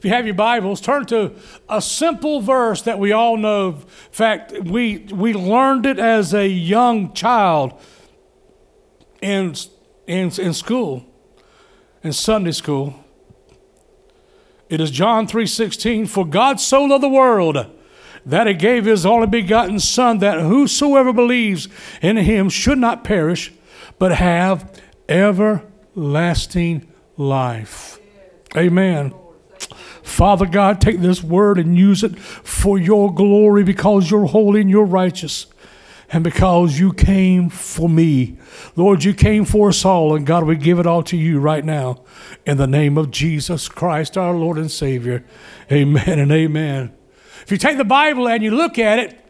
If you have your Bibles, turn to a simple verse that we all know. In fact, we, we learned it as a young child in, in, in school, in Sunday school. It is John 3:16, "For God so loved the world that he gave his only begotten son that whosoever believes in him should not perish but have everlasting life." Amen. Father God, take this word and use it for your glory because you're holy and you're righteous. And because you came for me. Lord, you came for us all. And God, we give it all to you right now. In the name of Jesus Christ, our Lord and Savior. Amen and amen. If you take the Bible and you look at it,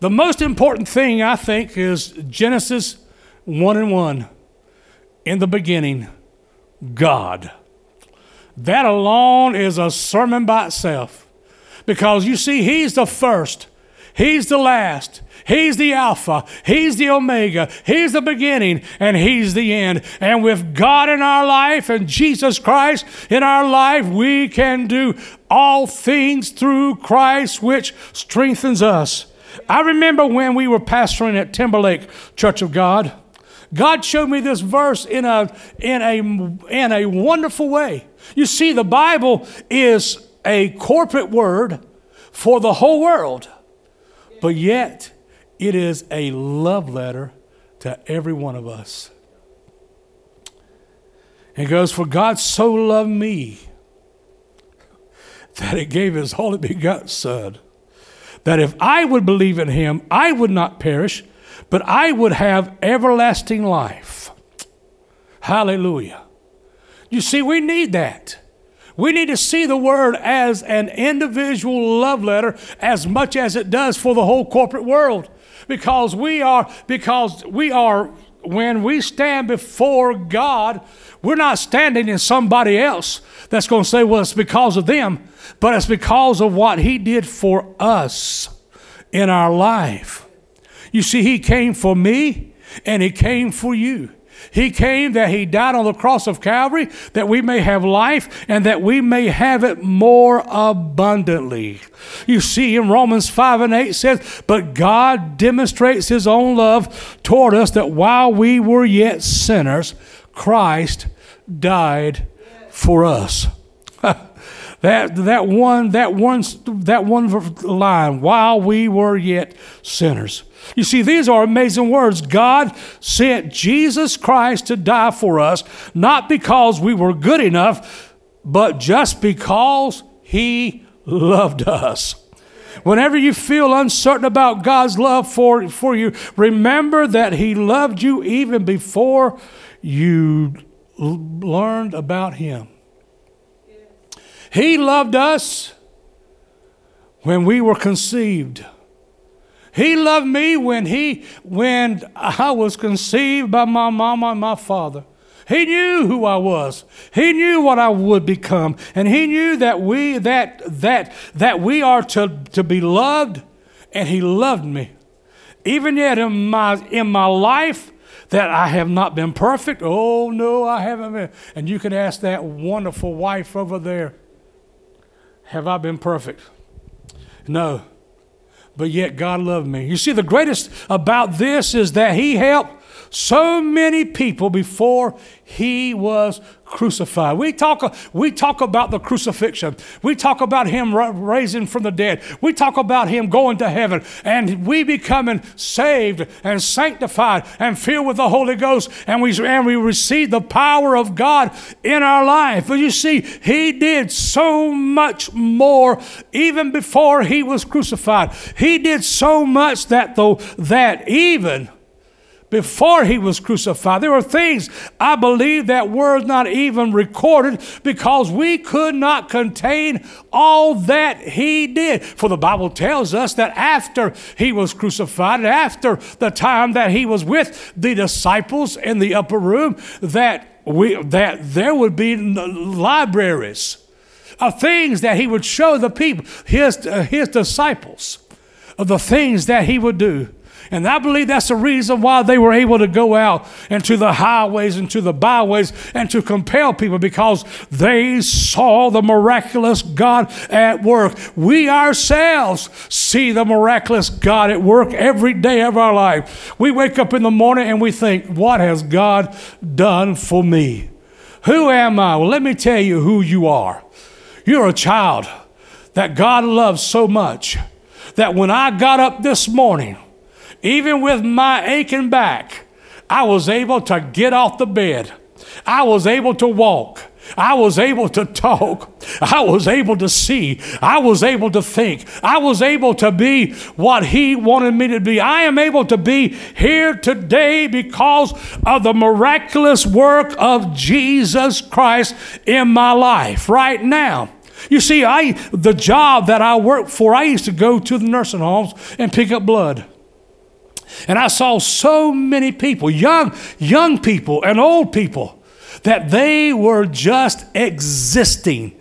the most important thing I think is Genesis 1 and 1. In the beginning, God. That alone is a sermon by itself. Because you see, He's the first, He's the last, He's the Alpha, He's the Omega, He's the beginning, and He's the end. And with God in our life and Jesus Christ in our life, we can do all things through Christ, which strengthens us. I remember when we were pastoring at Timberlake Church of God. God showed me this verse in a, in a, in a wonderful way. You see, the Bible is a corporate word for the whole world, but yet it is a love letter to every one of us. It goes, For God so loved me that He gave His only begotten Son, that if I would believe in Him, I would not perish, but I would have everlasting life. Hallelujah. You see, we need that. We need to see the word as an individual love letter as much as it does for the whole corporate world. Because we are, because we are, when we stand before God, we're not standing in somebody else that's going to say, well, it's because of them, but it's because of what He did for us in our life. You see, He came for me and He came for you. He came that He died on the cross of Calvary that we may have life and that we may have it more abundantly. You see, in Romans 5 and 8 says, But God demonstrates His own love toward us that while we were yet sinners, Christ died for us. that, that one that one that one line while we were yet sinners you see, these are amazing words. God sent Jesus Christ to die for us, not because we were good enough, but just because He loved us. Whenever you feel uncertain about God's love for, for you, remember that He loved you even before you learned about Him. He loved us when we were conceived. He loved me when he when I was conceived by my mama and my father. He knew who I was. He knew what I would become. And he knew that we that that that we are to, to be loved, and he loved me. Even yet in my in my life that I have not been perfect. Oh no, I haven't been. And you can ask that wonderful wife over there. Have I been perfect? No but yet God loved me. You see, the greatest about this is that He helped so many people before He was crucified. We talk, we talk about the crucifixion. We talk about him raising from the dead. We talk about him going to heaven and we becoming saved and sanctified and filled with the Holy Ghost and we, and we receive the power of God in our life. But you see, he did so much more even before he was crucified. He did so much that though that even before he was crucified. There were things I believe that were not even recorded because we could not contain all that he did. For the Bible tells us that after he was crucified, after the time that he was with the disciples in the upper room, that we that there would be libraries of things that he would show the people, his, uh, his disciples, of the things that he would do. And I believe that's the reason why they were able to go out into the highways and to the byways and to compel people because they saw the miraculous God at work. We ourselves see the miraculous God at work every day of our life. We wake up in the morning and we think, What has God done for me? Who am I? Well, let me tell you who you are. You're a child that God loves so much that when I got up this morning, even with my aching back, I was able to get off the bed. I was able to walk. I was able to talk. I was able to see. I was able to think. I was able to be what He wanted me to be. I am able to be here today because of the miraculous work of Jesus Christ in my life right now. You see, I the job that I worked for, I used to go to the nursing homes and pick up blood. And I saw so many people, young, young people and old people, that they were just existing.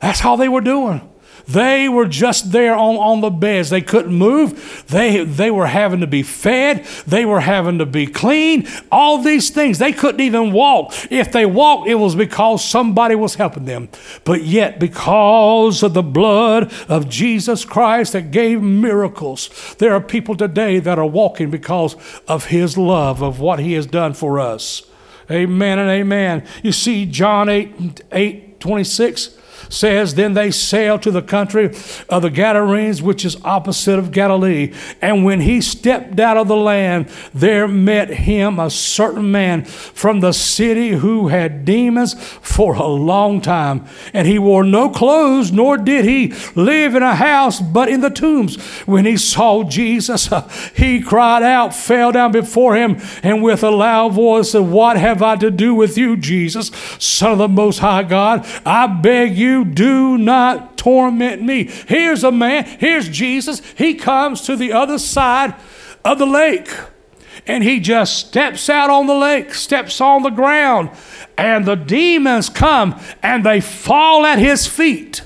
That's how they were doing. They were just there on, on the beds. They couldn't move. They, they were having to be fed. They were having to be clean. All these things. They couldn't even walk. If they walked, it was because somebody was helping them. But yet, because of the blood of Jesus Christ that gave miracles, there are people today that are walking because of His love, of what He has done for us. Amen and amen. You see, John 8, 8 26 says, Then they sailed to the country of the Gadarenes, which is opposite of Galilee. And when he stepped out of the land, there met him a certain man from the city who had demons for a long time. And he wore no clothes, nor did he live in a house, but in the tombs. When he saw Jesus, he cried out, fell down before him, and with a loud voice said, What have I to do with you, Jesus, Son of the Most High God? I beg you do not torment me. Here's a man, here's Jesus. He comes to the other side of the lake and he just steps out on the lake, steps on the ground, and the demons come and they fall at his feet.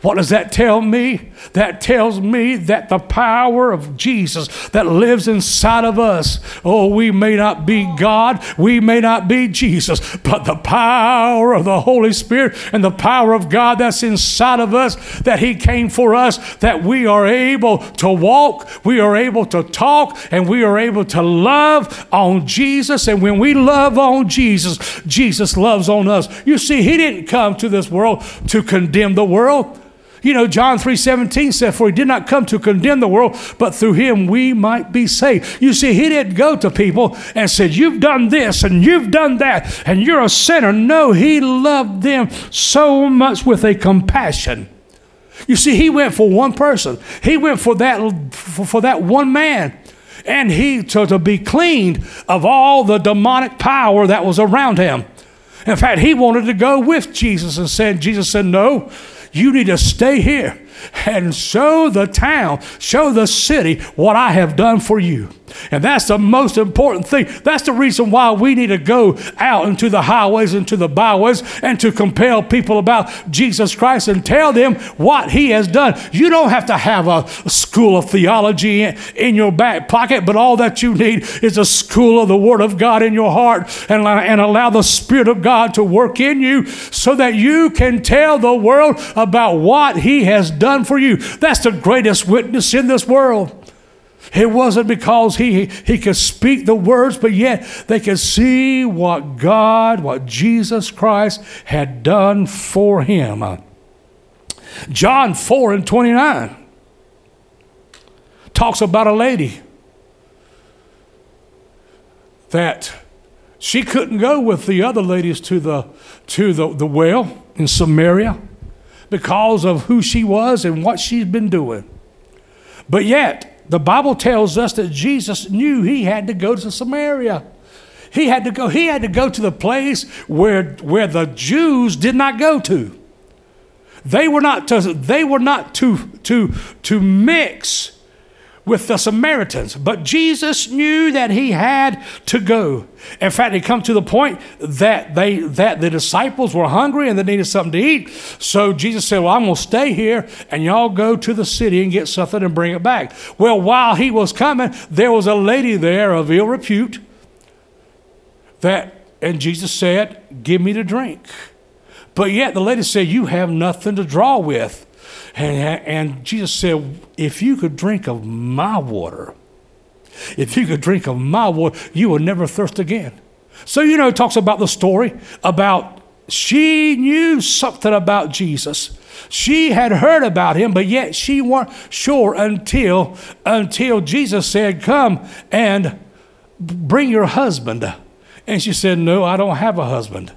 What does that tell me? That tells me that the power of Jesus that lives inside of us, oh, we may not be God, we may not be Jesus, but the power of the Holy Spirit and the power of God that's inside of us, that He came for us, that we are able to walk, we are able to talk, and we are able to love on Jesus. And when we love on Jesus, Jesus loves on us. You see, He didn't come to this world to condemn the world. You know, John 3:17 said, For he did not come to condemn the world, but through him we might be saved. You see, he didn't go to people and said, You've done this and you've done that, and you're a sinner. No, he loved them so much with a compassion. You see, he went for one person. He went for that for, for that one man. And he to, to be cleaned of all the demonic power that was around him. In fact, he wanted to go with Jesus and said, Jesus said, No, you need to stay here and show the town, show the city what I have done for you. And that's the most important thing. That's the reason why we need to go out into the highways, and to the byways, and to compel people about Jesus Christ and tell them what He has done. You don't have to have a school of theology in your back pocket, but all that you need is a school of the Word of God in your heart and, and allow the Spirit of God to work in you so that you can tell the world about what He has done for you. That's the greatest witness in this world. It wasn't because he, he could speak the words, but yet they could see what God, what Jesus Christ had done for him. John 4 and 29 talks about a lady that she couldn't go with the other ladies to the, to the, the well in Samaria because of who she was and what she's been doing. But yet, the Bible tells us that Jesus knew he had to go to Samaria. He had to go, he had to go to the place where, where the Jews did not go to. They were not to, they were not to, to, to mix with the Samaritans. But Jesus knew that he had to go. In fact, it come to the point that they that the disciples were hungry and they needed something to eat. So Jesus said, Well, I'm gonna stay here and y'all go to the city and get something and bring it back. Well, while he was coming, there was a lady there of ill repute that and Jesus said, Give me to drink. But yet the lady said, You have nothing to draw with. And, and Jesus said, If you could drink of my water, if you could drink of my water, you will never thirst again. So, you know, talks about the story about she knew something about Jesus. She had heard about him, but yet she weren't sure until until Jesus said, "Come and bring your husband." And she said, "No, I don't have a husband."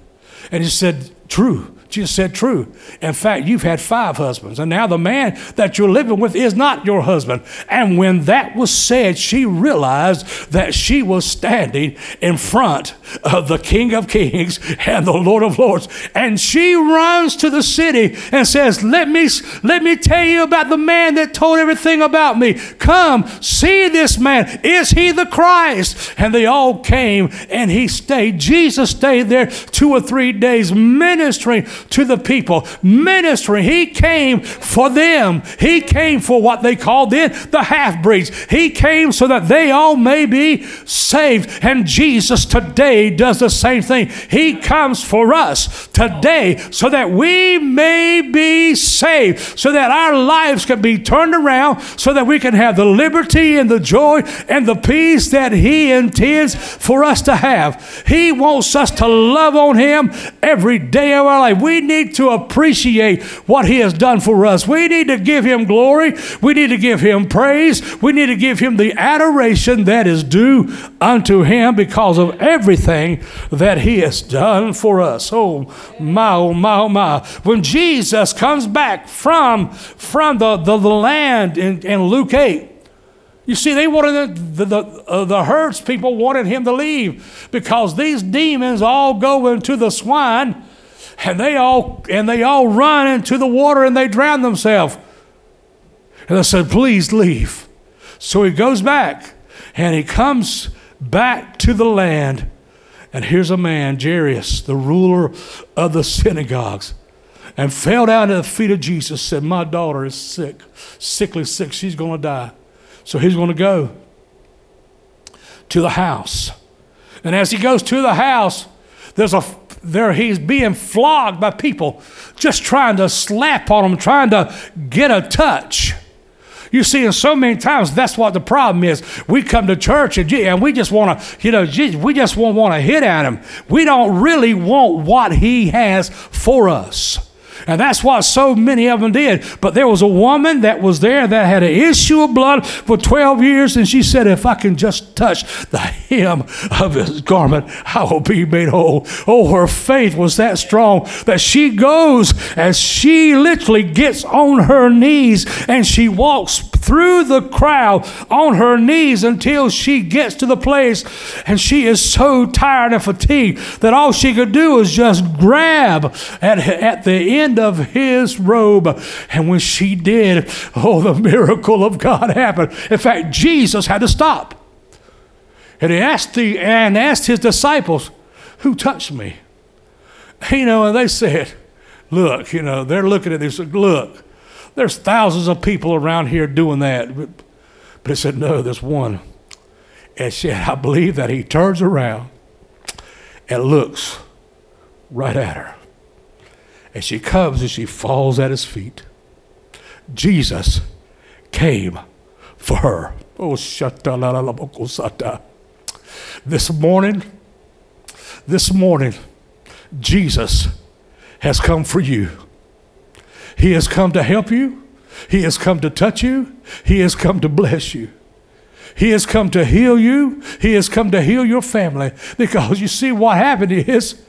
And he said, "True. Jesus said, True. In fact, you've had five husbands, and now the man that you're living with is not your husband. And when that was said, she realized that she was standing in front of the King of Kings and the Lord of Lords. And she runs to the city and says, Let me, let me tell you about the man that told everything about me. Come, see this man. Is he the Christ? And they all came, and he stayed. Jesus stayed there two or three days ministering to the people, ministering. He came for them. He came for what they called then the half breeds. He came so that they all may be saved. And Jesus today does the same thing. He comes for us today so that we may be saved, so that our lives can be turned around, so that we can have the liberty and the joy and the peace that He intends for us to have. He wants us to love on Him every day of our life. We need to appreciate what He has done for us. We need to give Him glory. We need to give Him praise. We need to give Him the adoration that is due unto Him because of everything that He has done for us. Oh, my, oh, my, oh, my. When Jesus comes back from, from the, the, the land in, in Luke 8, you see, they wanted the, the, the, uh, the herds people wanted him to leave because these demons all go into the swine and they all and they all run into the water and they drown themselves. And they said, please leave. So he goes back and he comes back to the land. And here's a man, Jairus, the ruler of the synagogues, and fell down at the feet of Jesus, said, My daughter is sick, sickly sick. She's going to die. So he's going to go to the house. And as he goes to the house, there's a there he's being flogged by people just trying to slap on him, trying to get a touch. You see, and so many times that's what the problem is. We come to church and, and we just want to, you know, we just want, want to hit at him. We don't really want what he has for us. And that's what so many of them did. But there was a woman that was there that had an issue of blood for 12 years, and she said, If I can just touch the hem of his garment, I will be made whole. Oh, her faith was that strong that she goes and she literally gets on her knees and she walks through the crowd on her knees until she gets to the place and she is so tired and fatigued that all she could do is just grab at, at the end of his robe. And when she did, oh, the miracle of God happened. In fact, Jesus had to stop. And he asked the and asked his disciples, Who touched me? You know, and they said, Look, you know, they're looking at this, look, there's thousands of people around here doing that. But, he said, No, there's one. And said, I believe that he turns around and looks right at her. And she comes and she falls at his feet. Jesus came for her. Oh, shata This morning, this morning, Jesus has come for you. He has come to help you. He has come to touch you. He has come to bless you. He has come to heal you. He has come to heal your family. Because you see, what happened is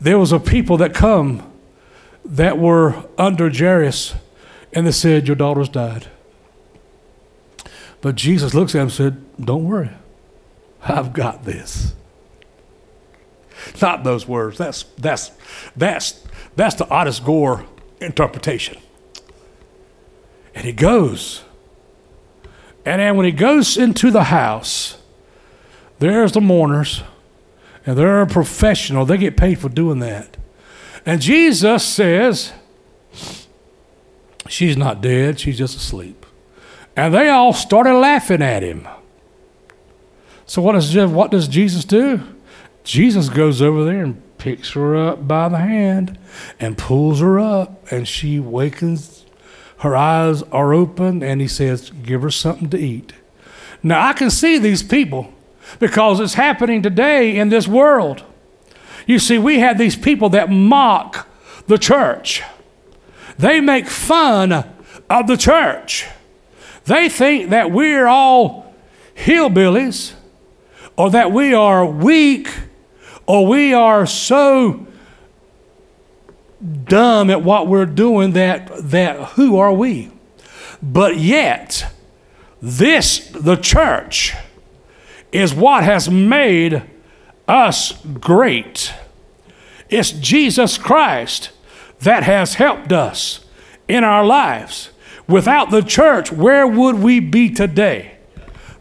there was a people that come that were under Jairus And they said, Your daughter's died. But Jesus looks at him and said, Don't worry. I've got this. Not those words. That's that's that's that's the Otis Gore interpretation. And he goes. And then when he goes into the house, there's the mourners, and they're professional. They get paid for doing that. And Jesus says, She's not dead, she's just asleep. And they all started laughing at him. So what does, what does Jesus do? Jesus goes over there and picks her up by the hand and pulls her up, and she wakens. Her eyes are open, and he says, Give her something to eat. Now, I can see these people because it's happening today in this world. You see, we have these people that mock the church, they make fun of the church. They think that we're all hillbillies or that we are weak or we are so dumb at what we're doing that that who are we? But yet this the church is what has made us great. It's Jesus Christ that has helped us in our lives. Without the church where would we be today?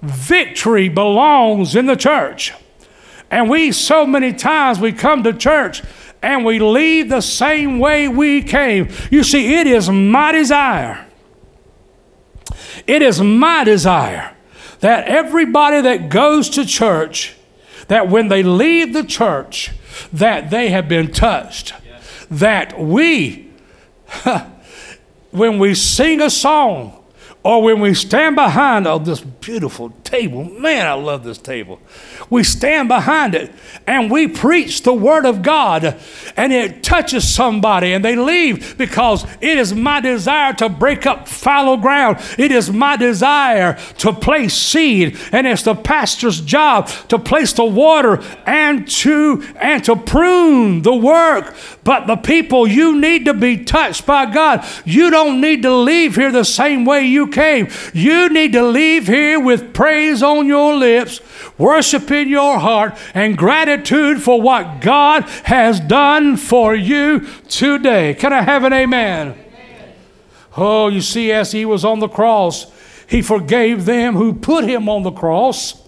Victory belongs in the church and we, so many times, we come to church and we leave the same way we came. You see, it is my desire. It is my desire that everybody that goes to church, that when they leave the church, that they have been touched. Yes. That we, when we sing a song, or when we stand behind oh, this beautiful table, man, I love this table. We stand behind it and we preach the Word of God, and it touches somebody, and they leave because it is my desire to break up fallow ground. It is my desire to place seed, and it's the pastor's job to place the water and to and to prune the work. But the people, you need to be touched by God. You don't need to leave here the same way you came. You need to leave here with praise on your lips, worship in your heart, and gratitude for what God has done for you today. Can I have an amen? amen? Oh, you see, as he was on the cross, he forgave them who put him on the cross.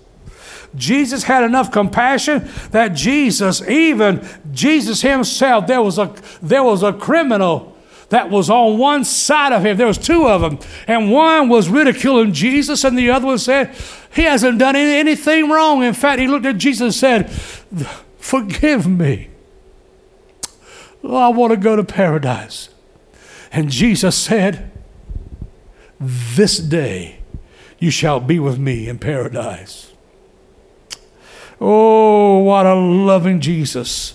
Jesus had enough compassion that Jesus, even Jesus himself, there was a, there was a criminal that was on one side of him. There was two of them, and one was ridiculing Jesus, and the other one said, "He hasn't done anything wrong." In fact, he looked at Jesus and said, "Forgive me. Oh, I want to go to paradise." And Jesus said, "This day you shall be with me in paradise." Oh, what a loving Jesus.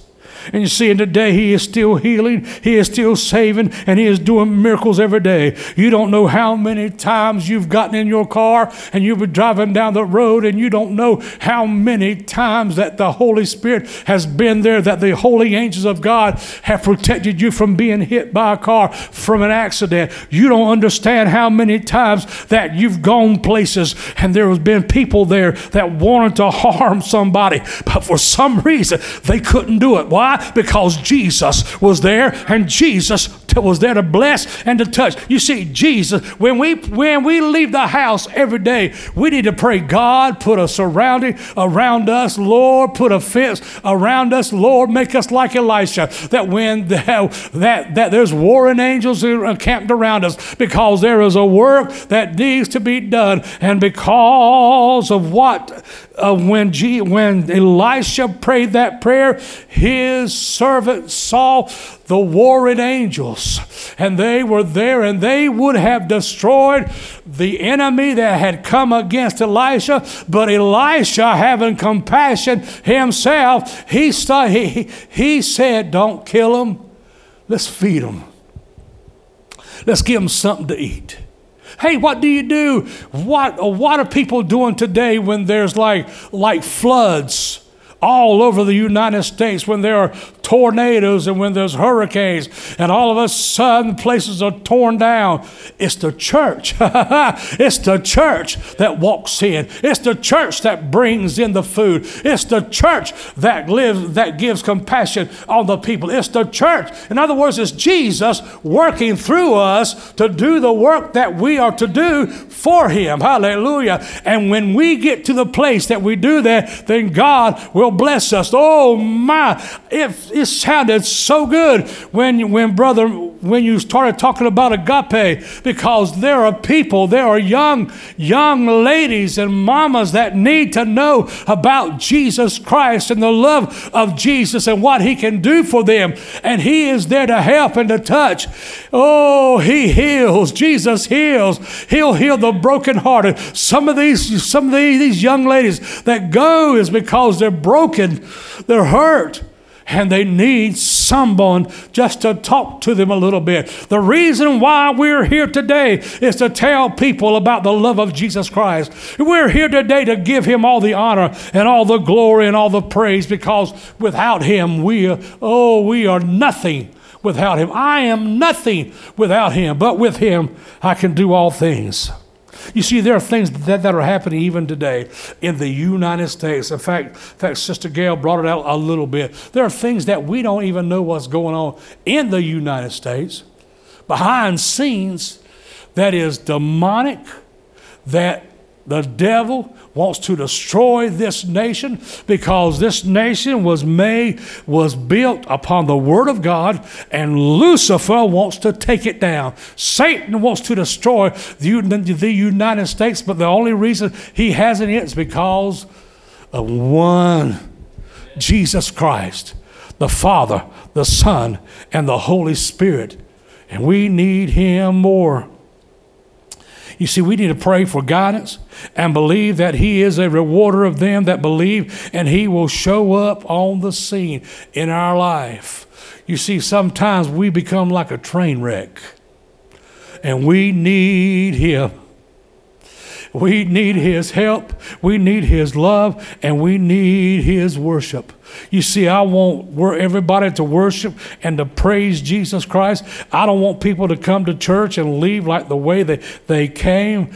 And you see, and today He is still healing, He is still saving, and He is doing miracles every day. You don't know how many times you've gotten in your car and you've been driving down the road, and you don't know how many times that the Holy Spirit has been there, that the holy angels of God have protected you from being hit by a car, from an accident. You don't understand how many times that you've gone places and there has been people there that wanted to harm somebody, but for some reason they couldn't do it. Why? Why? Because Jesus was there and Jesus was there to bless and to touch. You see, Jesus, when we when we leave the house every day, we need to pray, God, put a surrounding around us, Lord, put a fence around us, Lord, make us like Elisha. That when the, that that there's warring angels encamped around us because there is a work that needs to be done, and because of what uh, when G, when Elisha prayed that prayer, his servant saw the warring angels, and they were there, and they would have destroyed the enemy that had come against Elisha. But Elisha, having compassion himself, he, he, he said, Don't kill them, let's feed them. Let's give them something to eat. Hey, what do you do? What, what are people doing today when there's like, like floods? All over the United States when there are tornadoes and when there's hurricanes and all of a sudden places are torn down, it's the church. it's the church that walks in. It's the church that brings in the food. It's the church that lives that gives compassion on the people. It's the church. In other words, it's Jesus working through us to do the work that we are to do for him. Hallelujah. And when we get to the place that we do that, then God will bless us. Oh my, it, it sounded so good when, when brother, when you started talking about agape, because there are people, there are young, young ladies and mamas that need to know about Jesus Christ and the love of Jesus and what he can do for them. And he is there to help and to touch. Oh, he heals. Jesus heals. He'll heal the brokenhearted. Some of these, some of these young ladies that go is because they're broken, they're hurt and they need someone just to talk to them a little bit. The reason why we're here today is to tell people about the love of Jesus Christ. We're here today to give him all the honor and all the glory and all the praise because without him we are, oh we are nothing without him. I am nothing without him, but with him I can do all things. You see, there are things that, that are happening even today in the United States. In fact, in fact, Sister Gail brought it out a little bit. There are things that we don't even know what's going on in the United States, behind scenes, that is demonic, that the devil wants to destroy this nation because this nation was made, was built upon the Word of God, and Lucifer wants to take it down. Satan wants to destroy the, the United States, but the only reason he hasn't is because of one Jesus Christ, the Father, the Son, and the Holy Spirit. And we need him more. You see, we need to pray for guidance and believe that He is a rewarder of them that believe, and He will show up on the scene in our life. You see, sometimes we become like a train wreck, and we need Him. We need His help, we need His love, and we need His worship. You see, I want everybody to worship and to praise Jesus Christ. I don't want people to come to church and leave like the way they, they came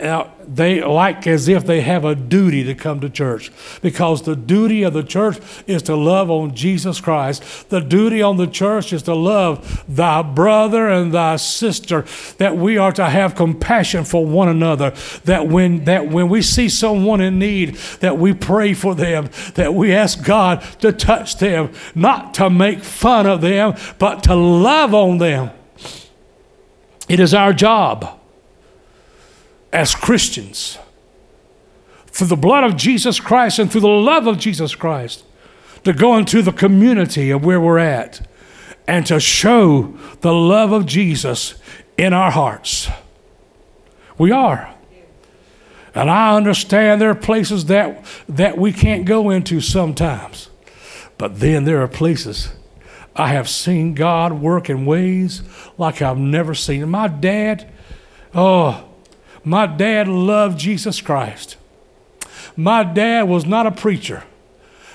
they like as if they have a duty to come to church because the duty of the church is to love on Jesus Christ. The duty on the church is to love thy brother and thy sister. That we are to have compassion for one another. That when that when we see someone in need, that we pray for them. That we ask God to touch them, not to make fun of them, but to love on them. It is our job as Christians through the blood of Jesus Christ and through the love of Jesus Christ to go into the community of where we're at and to show the love of Jesus in our hearts. We are. And I understand there are places that, that we can't go into sometimes. But then there are places I have seen God work in ways like I've never seen. My dad, oh, my dad loved Jesus Christ. My dad was not a preacher,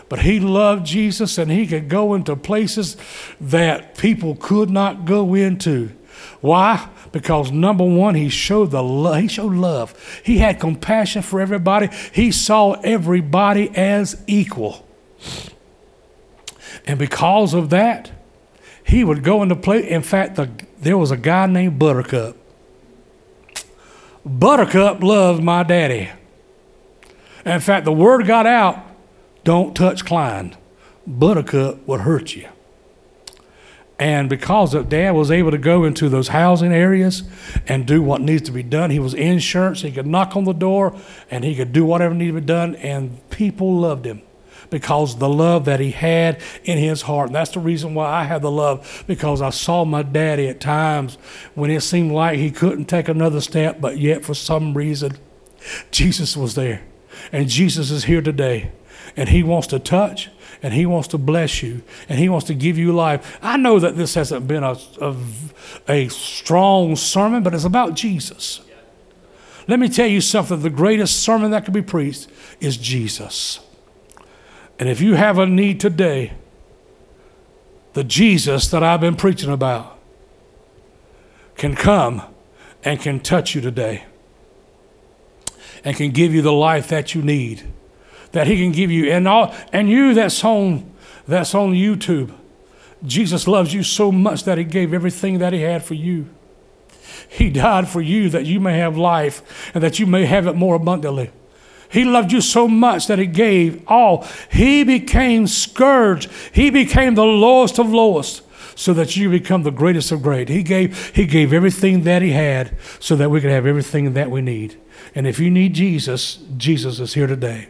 but he loved Jesus and he could go into places that people could not go into. Why? Because number one, he showed the love. He showed love. He had compassion for everybody. He saw everybody as equal. And because of that, he would go into place. In fact, the, there was a guy named Buttercup. Buttercup loved my daddy. In fact, the word got out don't touch Klein. Buttercup would hurt you. And because of dad was able to go into those housing areas and do what needs to be done, he was insurance. He could knock on the door and he could do whatever needed to be done, and people loved him because the love that he had in his heart. And that's the reason why I have the love because I saw my daddy at times when it seemed like he couldn't take another step, but yet for some reason, Jesus was there. And Jesus is here today. And he wants to touch and he wants to bless you and he wants to give you life. I know that this hasn't been a, a, a strong sermon, but it's about Jesus. Let me tell you something the greatest sermon that could be preached is Jesus. And if you have a need today, the Jesus that I've been preaching about can come and can touch you today and can give you the life that you need that he can give you and all and you that's on that's on YouTube. Jesus loves you so much that he gave everything that he had for you. He died for you that you may have life and that you may have it more abundantly he loved you so much that he gave all. He became scourged. He became the lowest of lowest so that you become the greatest of great. He gave, he gave everything that he had so that we could have everything that we need. And if you need Jesus, Jesus is here today.